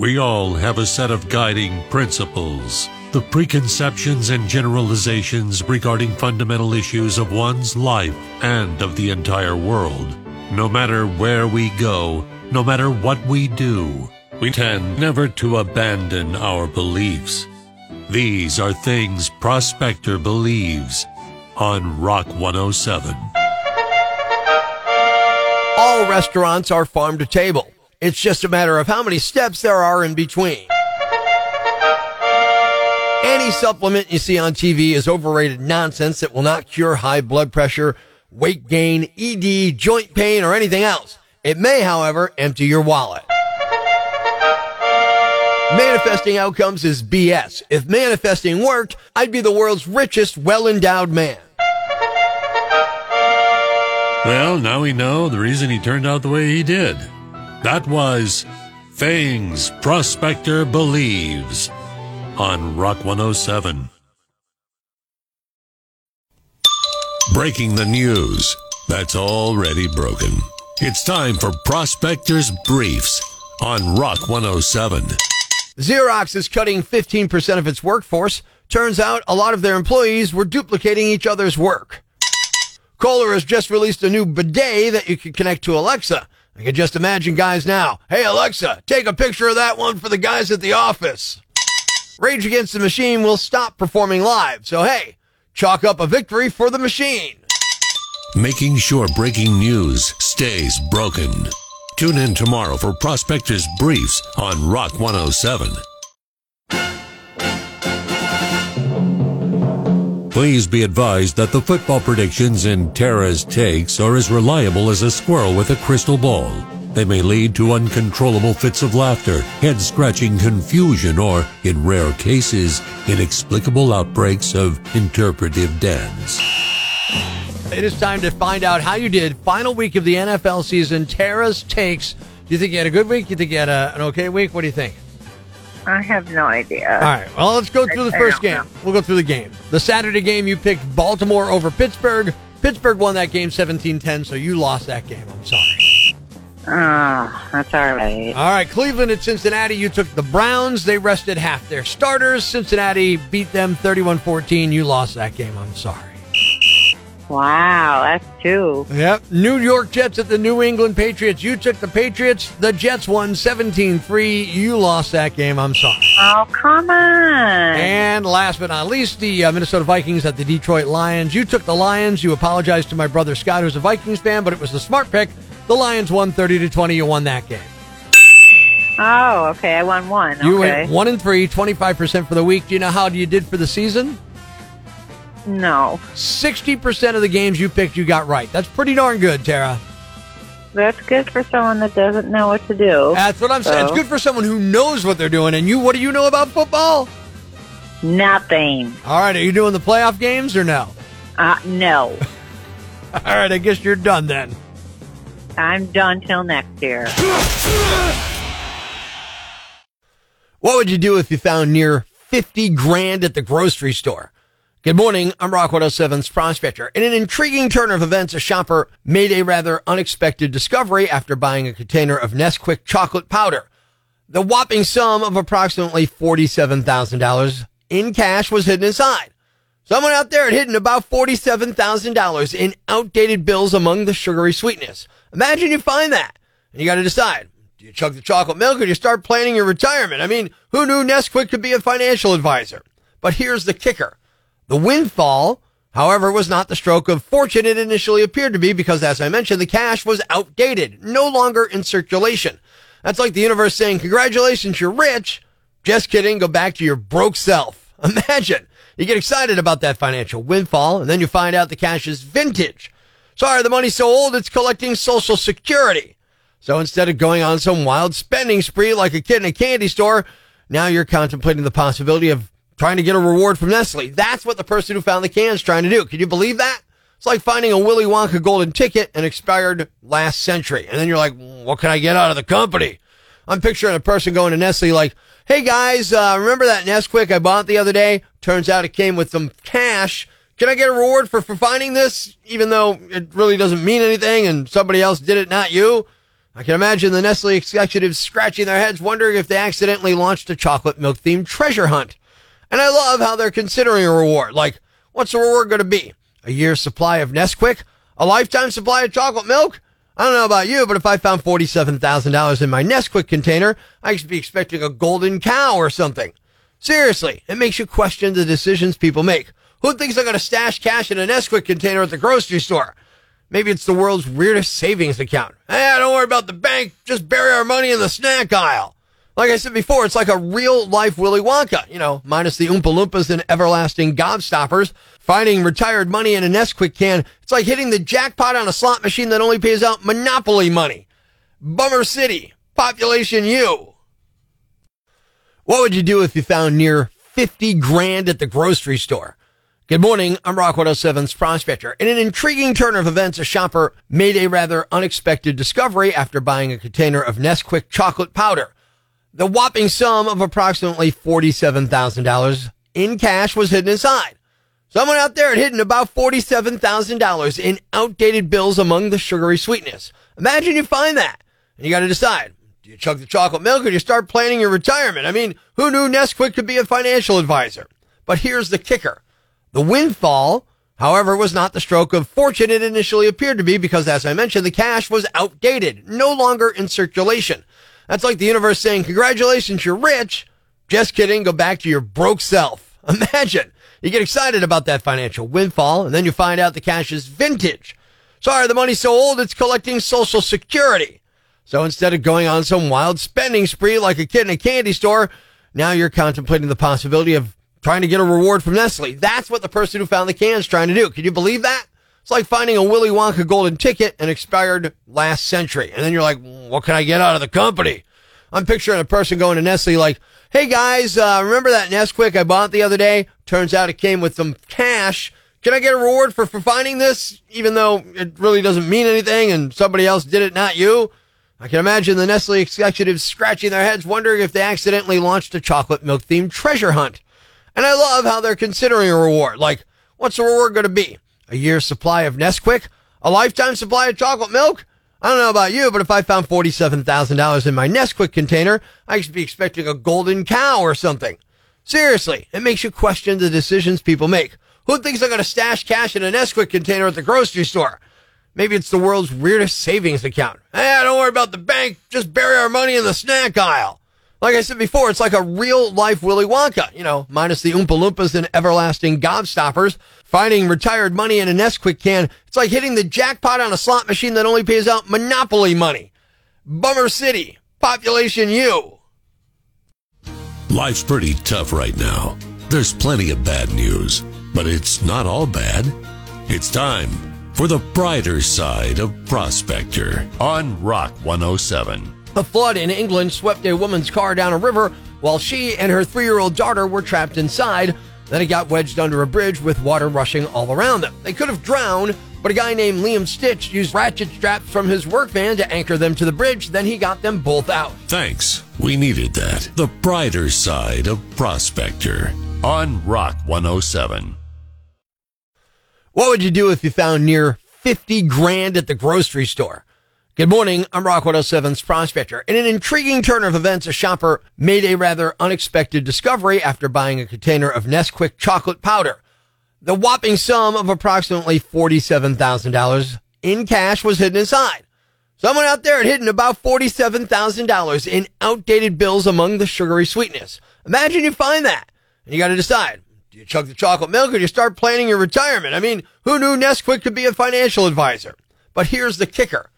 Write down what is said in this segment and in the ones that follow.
We all have a set of guiding principles, the preconceptions and generalizations regarding fundamental issues of one's life and of the entire world. No matter where we go, no matter what we do, we tend never to abandon our beliefs. These are things Prospector believes on Rock 107. All restaurants are farm to table. It's just a matter of how many steps there are in between. Any supplement you see on TV is overrated nonsense that will not cure high blood pressure, weight gain, ED, joint pain, or anything else. It may, however, empty your wallet. Manifesting outcomes is BS. If manifesting worked, I'd be the world's richest, well endowed man. Well, now we know the reason he turned out the way he did. That was Things Prospector Believes on Rock 107. Breaking the news that's already broken. It's time for Prospector's Briefs on Rock 107. Xerox is cutting 15% of its workforce. Turns out a lot of their employees were duplicating each other's work. Kohler has just released a new bidet that you can connect to Alexa. I can just imagine guys now. Hey, Alexa, take a picture of that one for the guys at the office. Rage Against the Machine will stop performing live. So, hey, chalk up a victory for the machine. Making sure breaking news stays broken. Tune in tomorrow for Prospectors Briefs on Rock 107. Please be advised that the football predictions in Tara's takes are as reliable as a squirrel with a crystal ball. They may lead to uncontrollable fits of laughter, head scratching confusion, or, in rare cases, inexplicable outbreaks of interpretive dance. It is time to find out how you did. Final week of the NFL season. Tara's takes. Do you think you had a good week? Do You think you had a, an okay week? What do you think? I have no idea. All right. Well, let's go through the first game. know. We'll go through the game. The Saturday game, you picked Baltimore over Pittsburgh. Pittsburgh won that game 17-10, so you lost that game. I'm sorry. Oh, that's all right. All right, Cleveland at Cincinnati, you took the Browns. They rested half their starters. Cincinnati beat them 31-14. You lost that game. I'm sorry. Wow, that's two. Yep. New York Jets at the New England Patriots. You took the Patriots. The Jets won 17-3. You lost that game. I'm sorry. Oh, come on. And last but not least, the uh, Minnesota Vikings at the Detroit Lions. You took the Lions. You apologized to my brother Scott, who's a Vikings fan, but it was the smart pick. The Lions won 30 to 20. You won that game. oh, okay. I won one. You okay. went 1 and 3, 25% for the week. Do you know how you did for the season? No, 60% of the games you picked, you got right. That's pretty darn good, Tara. that's good for someone that doesn't know what to do. That's what I'm saying. It's good for someone who knows what they're doing. And you, what do you know about football? Nothing. All right, are you doing the playoff games or no? Uh, no. All right, I guess you're done then. I'm done till next year. What would you do if you found near 50 grand at the grocery store? Good morning. I'm Rock 107's Prospector. In an intriguing turn of events, a shopper made a rather unexpected discovery after buying a container of Nesquik chocolate powder. The whopping sum of approximately $47,000 in cash was hidden inside. Someone out there had hidden about $47,000 in outdated bills among the sugary sweetness. Imagine you find that. And you got to decide. Do you chug the chocolate milk or do you start planning your retirement? I mean, who knew Nesquik could be a financial advisor? But here's the kicker. The windfall, however, was not the stroke of fortune it initially appeared to be because, as I mentioned, the cash was outdated, no longer in circulation. That's like the universe saying, congratulations, you're rich. Just kidding. Go back to your broke self. Imagine you get excited about that financial windfall and then you find out the cash is vintage. Sorry, the money's so old it's collecting social security. So instead of going on some wild spending spree like a kid in a candy store, now you're contemplating the possibility of trying to get a reward from Nestle. That's what the person who found the can's is trying to do. Can you believe that? It's like finding a Willy Wonka golden ticket and expired last century. And then you're like, what can I get out of the company? I'm picturing a person going to Nestle like, hey guys, uh, remember that Nesquik I bought the other day? Turns out it came with some cash. Can I get a reward for, for finding this, even though it really doesn't mean anything and somebody else did it, not you? I can imagine the Nestle executives scratching their heads wondering if they accidentally launched a chocolate milk themed treasure hunt. And I love how they're considering a reward. Like, what's the reward going to be? A year's supply of Nesquik? A lifetime supply of chocolate milk? I don't know about you, but if I found $47,000 in my Nesquik container, I should be expecting a golden cow or something. Seriously, it makes you question the decisions people make. Who thinks they're going to stash cash in a Nesquik container at the grocery store? Maybe it's the world's weirdest savings account. Hey, don't worry about the bank. Just bury our money in the snack aisle. Like I said before, it's like a real life Willy Wonka, you know, minus the Oompa Loompas and everlasting gobstoppers. Finding retired money in a Nesquik can, it's like hitting the jackpot on a slot machine that only pays out Monopoly money. Bummer City, population U. What would you do if you found near 50 grand at the grocery store? Good morning. I'm Rock 107's Prospector. In an intriguing turn of events, a shopper made a rather unexpected discovery after buying a container of Nesquik chocolate powder. The whopping sum of approximately $47,000 in cash was hidden inside. Someone out there had hidden about $47,000 in outdated bills among the sugary sweetness. Imagine you find that and you got to decide. Do you chug the chocolate milk or do you start planning your retirement? I mean, who knew Nesquik could be a financial advisor? But here's the kicker. The windfall, however, was not the stroke of fortune it initially appeared to be because, as I mentioned, the cash was outdated, no longer in circulation. That's like the universe saying, congratulations, you're rich. Just kidding. Go back to your broke self. Imagine you get excited about that financial windfall and then you find out the cash is vintage. Sorry, the money's so old it's collecting social security. So instead of going on some wild spending spree like a kid in a candy store, now you're contemplating the possibility of trying to get a reward from Nestle. That's what the person who found the can is trying to do. Can you believe that? It's like finding a Willy Wonka golden ticket and expired last century. And then you're like, what can I get out of the company? I'm picturing a person going to Nestle like, hey guys, uh, remember that Nesquik I bought the other day? Turns out it came with some cash. Can I get a reward for, for finding this, even though it really doesn't mean anything and somebody else did it, not you? I can imagine the Nestle executives scratching their heads wondering if they accidentally launched a chocolate milk themed treasure hunt. And I love how they're considering a reward. Like, what's the reward going to be? A year's supply of Nesquik? A lifetime supply of chocolate milk? I don't know about you, but if I found $47,000 in my Nesquik container, I should be expecting a golden cow or something. Seriously, it makes you question the decisions people make. Who thinks they're going to stash cash in a Nesquik container at the grocery store? Maybe it's the world's weirdest savings account. Hey, don't worry about the bank. Just bury our money in the snack aisle. Like I said before, it's like a real life Willy Wonka, you know, minus the Oompa Loompas and everlasting gobstoppers. Finding retired money in a Nesquik can, it's like hitting the jackpot on a slot machine that only pays out Monopoly money. Bummer City, population U. Life's pretty tough right now. There's plenty of bad news, but it's not all bad. It's time for the brighter side of Prospector on Rock 107. A flood in England swept a woman's car down a river while she and her three year old daughter were trapped inside. Then he got wedged under a bridge with water rushing all around them. They could have drowned, but a guy named Liam Stitch used ratchet straps from his work van to anchor them to the bridge. Then he got them both out. Thanks. We needed that. The brighter side of Prospector on Rock 107. What would you do if you found near 50 grand at the grocery store? Good morning. I'm Rock 107's Prospector. In an intriguing turn of events, a shopper made a rather unexpected discovery after buying a container of Nesquik chocolate powder. The whopping sum of approximately $47,000 in cash was hidden inside. Someone out there had hidden about $47,000 in outdated bills among the sugary sweetness. Imagine you find that and you got to decide. Do you chug the chocolate milk or do you start planning your retirement? I mean, who knew Nesquik could be a financial advisor? But here's the kicker.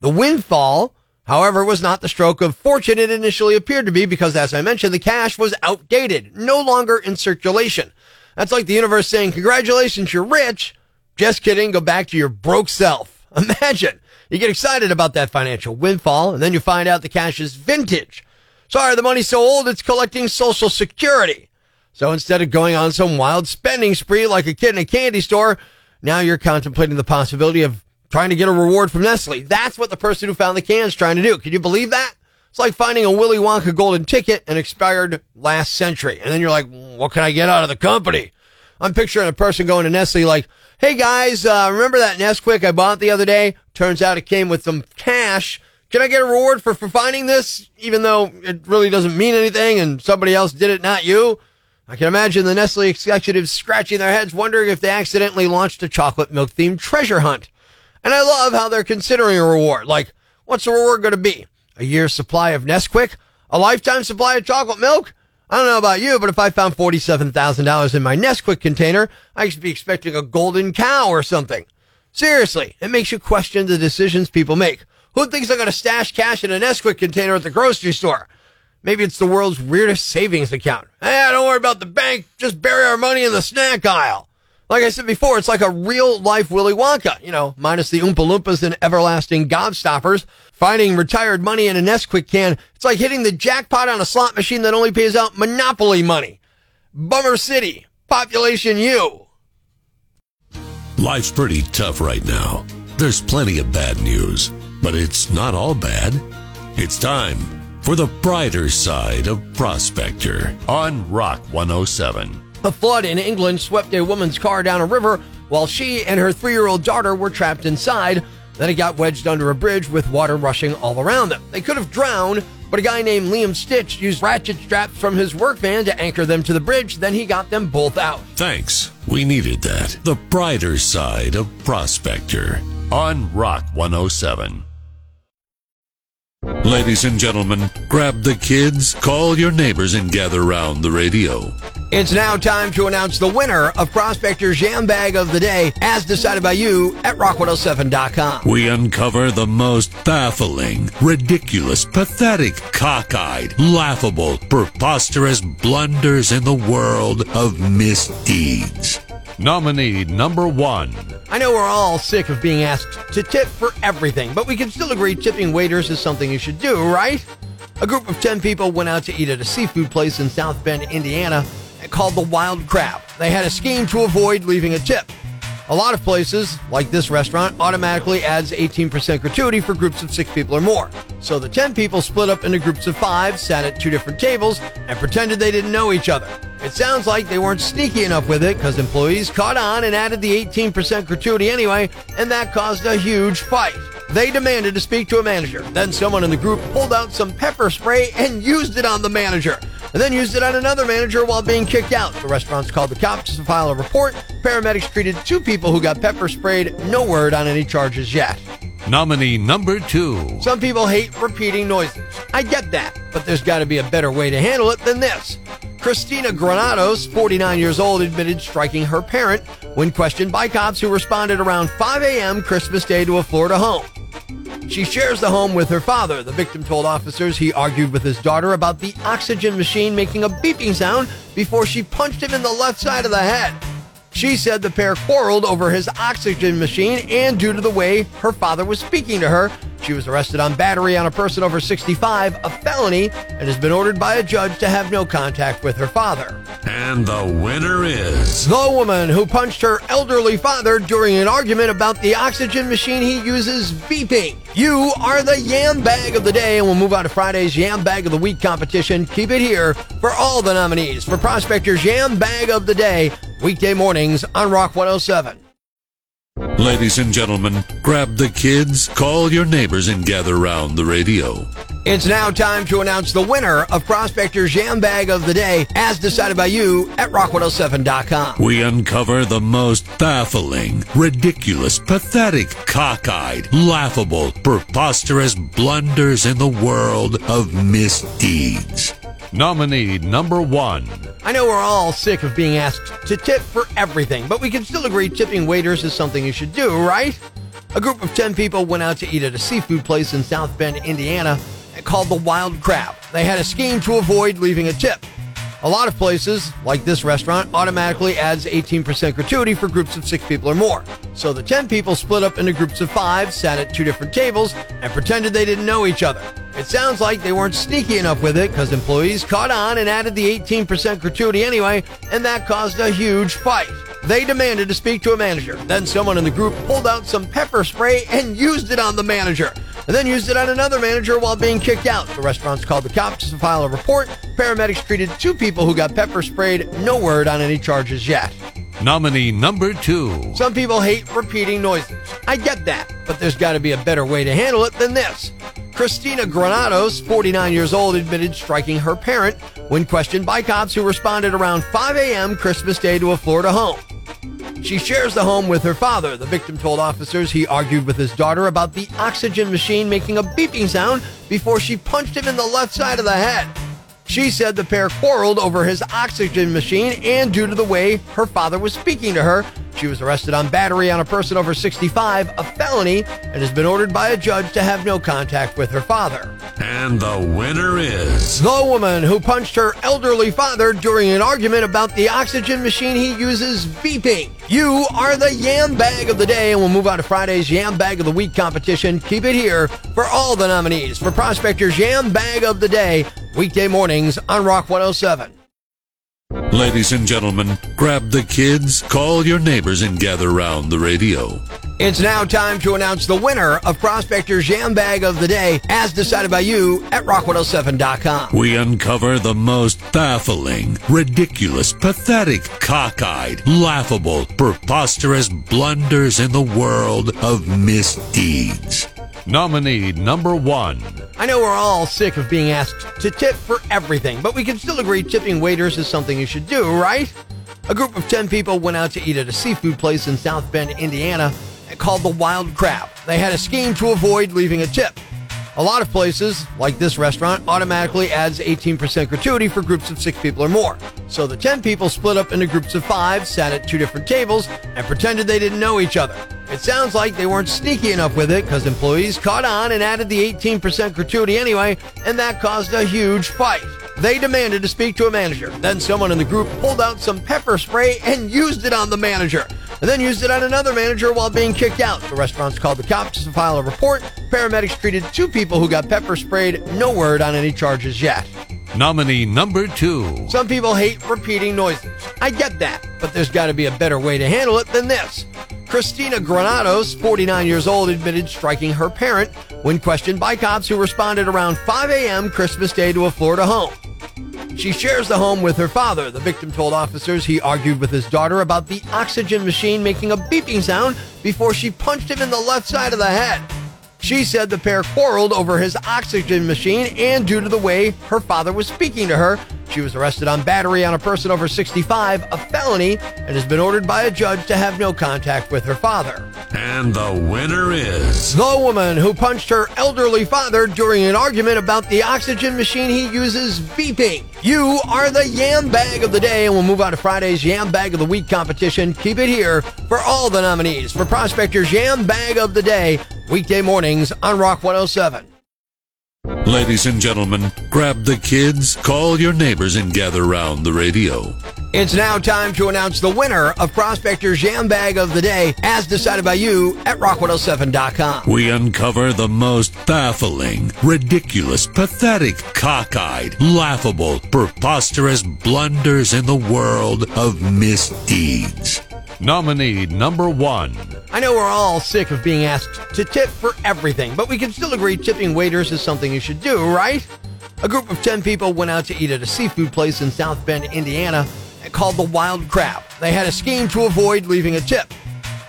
The windfall, however, was not the stroke of fortune it initially appeared to be because, as I mentioned, the cash was outdated, no longer in circulation. That's like the universe saying, congratulations, you're rich. Just kidding. Go back to your broke self. Imagine you get excited about that financial windfall and then you find out the cash is vintage. Sorry, the money's so old it's collecting social security. So instead of going on some wild spending spree like a kid in a candy store, now you're contemplating the possibility of trying to get a reward from Nestle. That's what the person who found the can is trying to do. Can you believe that? It's like finding a Willy Wonka golden ticket and expired last century. And then you're like, what can I get out of the company? I'm picturing a person going to Nestle like, hey guys, uh, remember that Nesquik I bought the other day? Turns out it came with some cash. Can I get a reward for, for finding this, even though it really doesn't mean anything and somebody else did it, not you? I can imagine the Nestle executives scratching their heads, wondering if they accidentally launched a chocolate milk themed treasure hunt. And I love how they're considering a reward. Like, what's the reward going to be? A year's supply of Nesquik? A lifetime supply of chocolate milk? I don't know about you, but if I found $47,000 in my Nesquik container, I should be expecting a golden cow or something. Seriously, it makes you question the decisions people make. Who thinks they're going to stash cash in a Nesquik container at the grocery store? Maybe it's the world's weirdest savings account. Hey, don't worry about the bank. Just bury our money in the snack aisle. Like I said before, it's like a real life Willy Wonka, you know, minus the Oompa Loompas and everlasting gobstoppers. Finding retired money in a Nesquik can, it's like hitting the jackpot on a slot machine that only pays out Monopoly money. Bummer City, population U. Life's pretty tough right now. There's plenty of bad news, but it's not all bad. It's time for the brighter side of Prospector on Rock 107. A flood in England swept a woman's car down a river while she and her three year old daughter were trapped inside. Then it got wedged under a bridge with water rushing all around them. They could have drowned, but a guy named Liam Stitch used ratchet straps from his work van to anchor them to the bridge. Then he got them both out. Thanks. We needed that. The brighter side of Prospector on Rock 107. Ladies and gentlemen, grab the kids, call your neighbors, and gather round the radio. It's now time to announce the winner of Prospector's Jam Bag of the Day, as decided by you at rock107.com. We uncover the most baffling, ridiculous, pathetic, cockeyed, laughable, preposterous blunders in the world of misdeeds. Nominee number one. I know we're all sick of being asked to tip for everything, but we can still agree tipping waiters is something you should do, right? A group of 10 people went out to eat at a seafood place in South Bend, Indiana, called the Wild Crab. They had a scheme to avoid leaving a tip. A lot of places, like this restaurant, automatically adds 18% gratuity for groups of six people or more. So the 10 people split up into groups of five, sat at two different tables, and pretended they didn't know each other. It sounds like they weren't sneaky enough with it because employees caught on and added the 18% gratuity anyway, and that caused a huge fight. They demanded to speak to a manager. Then someone in the group pulled out some pepper spray and used it on the manager and then used it on another manager while being kicked out. The restaurants called the cops to file a report. Paramedics treated two people who got pepper sprayed. No word on any charges yet. Nominee number two. Some people hate repeating noises. I get that, but there's got to be a better way to handle it than this. Christina Granados, 49 years old, admitted striking her parent when questioned by cops who responded around 5 a.m. Christmas Day to a Florida home. She shares the home with her father. The victim told officers he argued with his daughter about the oxygen machine making a beeping sound before she punched him in the left side of the head. She said the pair quarreled over his oxygen machine and due to the way her father was speaking to her. She was arrested on battery on a person over 65, a felony, and has been ordered by a judge to have no contact with her father. And the winner is the woman who punched her elderly father during an argument about the oxygen machine he uses beeping. You are the yam bag of the day, and we'll move on to Friday's yam bag of the week competition. Keep it here for all the nominees for Prospector's Yam Bag of the Day, weekday mornings on Rock 107. Ladies and gentlemen, grab the kids, call your neighbors, and gather round the radio. It's now time to announce the winner of Prospector's Jam Bag of the Day, as decided by you at rock107.com. We uncover the most baffling, ridiculous, pathetic, cockeyed, laughable, preposterous blunders in the world of misdeeds. Nominee number one. I know we're all sick of being asked to tip for everything, but we can still agree tipping waiters is something you should do, right? A group of 10 people went out to eat at a seafood place in South Bend, Indiana, called the Wild Crab. They had a scheme to avoid leaving a tip. A lot of places, like this restaurant, automatically adds 18% gratuity for groups of six people or more. So the 10 people split up into groups of five, sat at two different tables, and pretended they didn't know each other. It sounds like they weren't sneaky enough with it because employees caught on and added the 18% gratuity anyway, and that caused a huge fight. They demanded to speak to a manager. Then someone in the group pulled out some pepper spray and used it on the manager and then used it on another manager while being kicked out. The restaurants called the cops to file a report. Paramedics treated two people who got pepper sprayed. No word on any charges yet. Nominee number two. Some people hate repeating noises. I get that, but there's got to be a better way to handle it than this. Christina Granados, 49 years old, admitted striking her parent when questioned by cops who responded around 5 a.m. Christmas Day to a Florida home. She shares the home with her father. The victim told officers he argued with his daughter about the oxygen machine making a beeping sound before she punched him in the left side of the head. She said the pair quarreled over his oxygen machine and due to the way her father was speaking to her. She was arrested on battery on a person over 65, a felony, and has been ordered by a judge to have no contact with her father. And the winner is. The woman who punched her elderly father during an argument about the oxygen machine he uses beeping. You are the yam bag of the day, and we'll move on to Friday's Yam Bag of the Week competition. Keep it here for all the nominees for Prospector's Yam Bag of the Day, weekday mornings on Rock 107. Ladies and gentlemen, grab the kids, call your neighbors, and gather round the radio. It's now time to announce the winner of Prospector's Jam Bag of the Day, as decided by you at rock107.com. We uncover the most baffling, ridiculous, pathetic, cockeyed, laughable, preposterous blunders in the world of misdeeds. Nominee number one. I know we're all sick of being asked to tip for everything, but we can still agree tipping waiters is something you should do, right? A group of 10 people went out to eat at a seafood place in South Bend, Indiana, called the Wild Crab. They had a scheme to avoid leaving a tip. A lot of places, like this restaurant, automatically adds 18% gratuity for groups of six people or more. So the 10 people split up into groups of five, sat at two different tables, and pretended they didn't know each other. It sounds like they weren't sneaky enough with it because employees caught on and added the 18% gratuity anyway, and that caused a huge fight. They demanded to speak to a manager. Then someone in the group pulled out some pepper spray and used it on the manager and then used it on another manager while being kicked out. The restaurants called the cops to file a report. Paramedics treated two people who got pepper sprayed. No word on any charges yet. Nominee number two. Some people hate repeating noises. I get that, but there's got to be a better way to handle it than this. Christina Granados, 49 years old, admitted striking her parent when questioned by cops who responded around 5 a.m. Christmas Day to a Florida home. She shares the home with her father. The victim told officers he argued with his daughter about the oxygen machine making a beeping sound before she punched him in the left side of the head. She said the pair quarreled over his oxygen machine and due to the way her father was speaking to her. She was arrested on battery on a person over 65, a felony, and has been ordered by a judge to have no contact with her father. And the winner is. The woman who punched her elderly father during an argument about the oxygen machine he uses beeping. You are the yam bag of the day, and we'll move on to Friday's Yam Bag of the Week competition. Keep it here for all the nominees for Prospector's Yam Bag of the Day, weekday mornings on Rock 107. Ladies and gentlemen, grab the kids, call your neighbors, and gather round the radio. It's now time to announce the winner of Prospector's Jam Bag of the Day, as decided by you at rock107.com. We uncover the most baffling, ridiculous, pathetic, cockeyed, laughable, preposterous blunders in the world of misdeeds. Nominee number one. I know we're all sick of being asked to tip for everything, but we can still agree tipping waiters is something you should do, right? A group of 10 people went out to eat at a seafood place in South Bend, Indiana, called the Wild Crab. They had a scheme to avoid leaving a tip.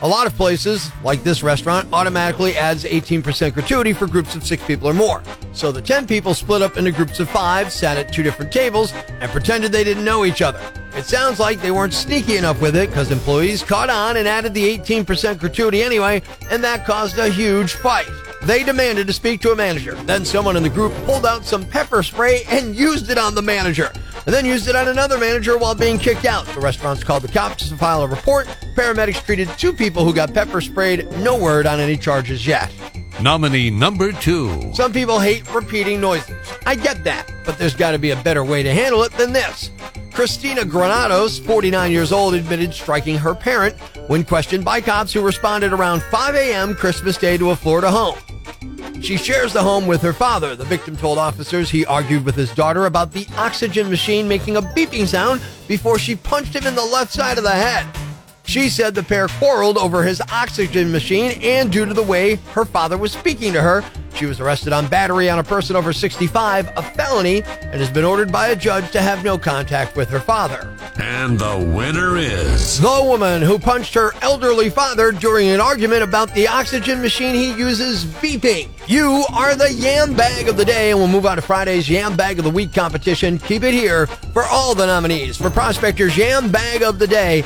A lot of places, like this restaurant, automatically adds 18% gratuity for groups of six people or more. So the 10 people split up into groups of five, sat at two different tables, and pretended they didn't know each other. It sounds like they weren't sneaky enough with it because employees caught on and added the 18% gratuity anyway, and that caused a huge fight. They demanded to speak to a manager. Then someone in the group pulled out some pepper spray and used it on the manager, and then used it on another manager while being kicked out. The restaurants called the cops to file a report. Paramedics treated two people who got pepper sprayed. No word on any charges yet. Nominee number two. Some people hate repeating noises. I get that, but there's got to be a better way to handle it than this. Christina Granados, 49 years old, admitted striking her parent when questioned by cops who responded around 5 a.m. Christmas Day to a Florida home. She shares the home with her father. The victim told officers he argued with his daughter about the oxygen machine making a beeping sound before she punched him in the left side of the head. She said the pair quarreled over his oxygen machine and due to the way her father was speaking to her. She was arrested on battery on a person over 65, a felony, and has been ordered by a judge to have no contact with her father. And the winner is. The woman who punched her elderly father during an argument about the oxygen machine he uses beeping. You are the yam bag of the day, and we'll move on to Friday's yam bag of the week competition. Keep it here for all the nominees for Prospector's yam bag of the day,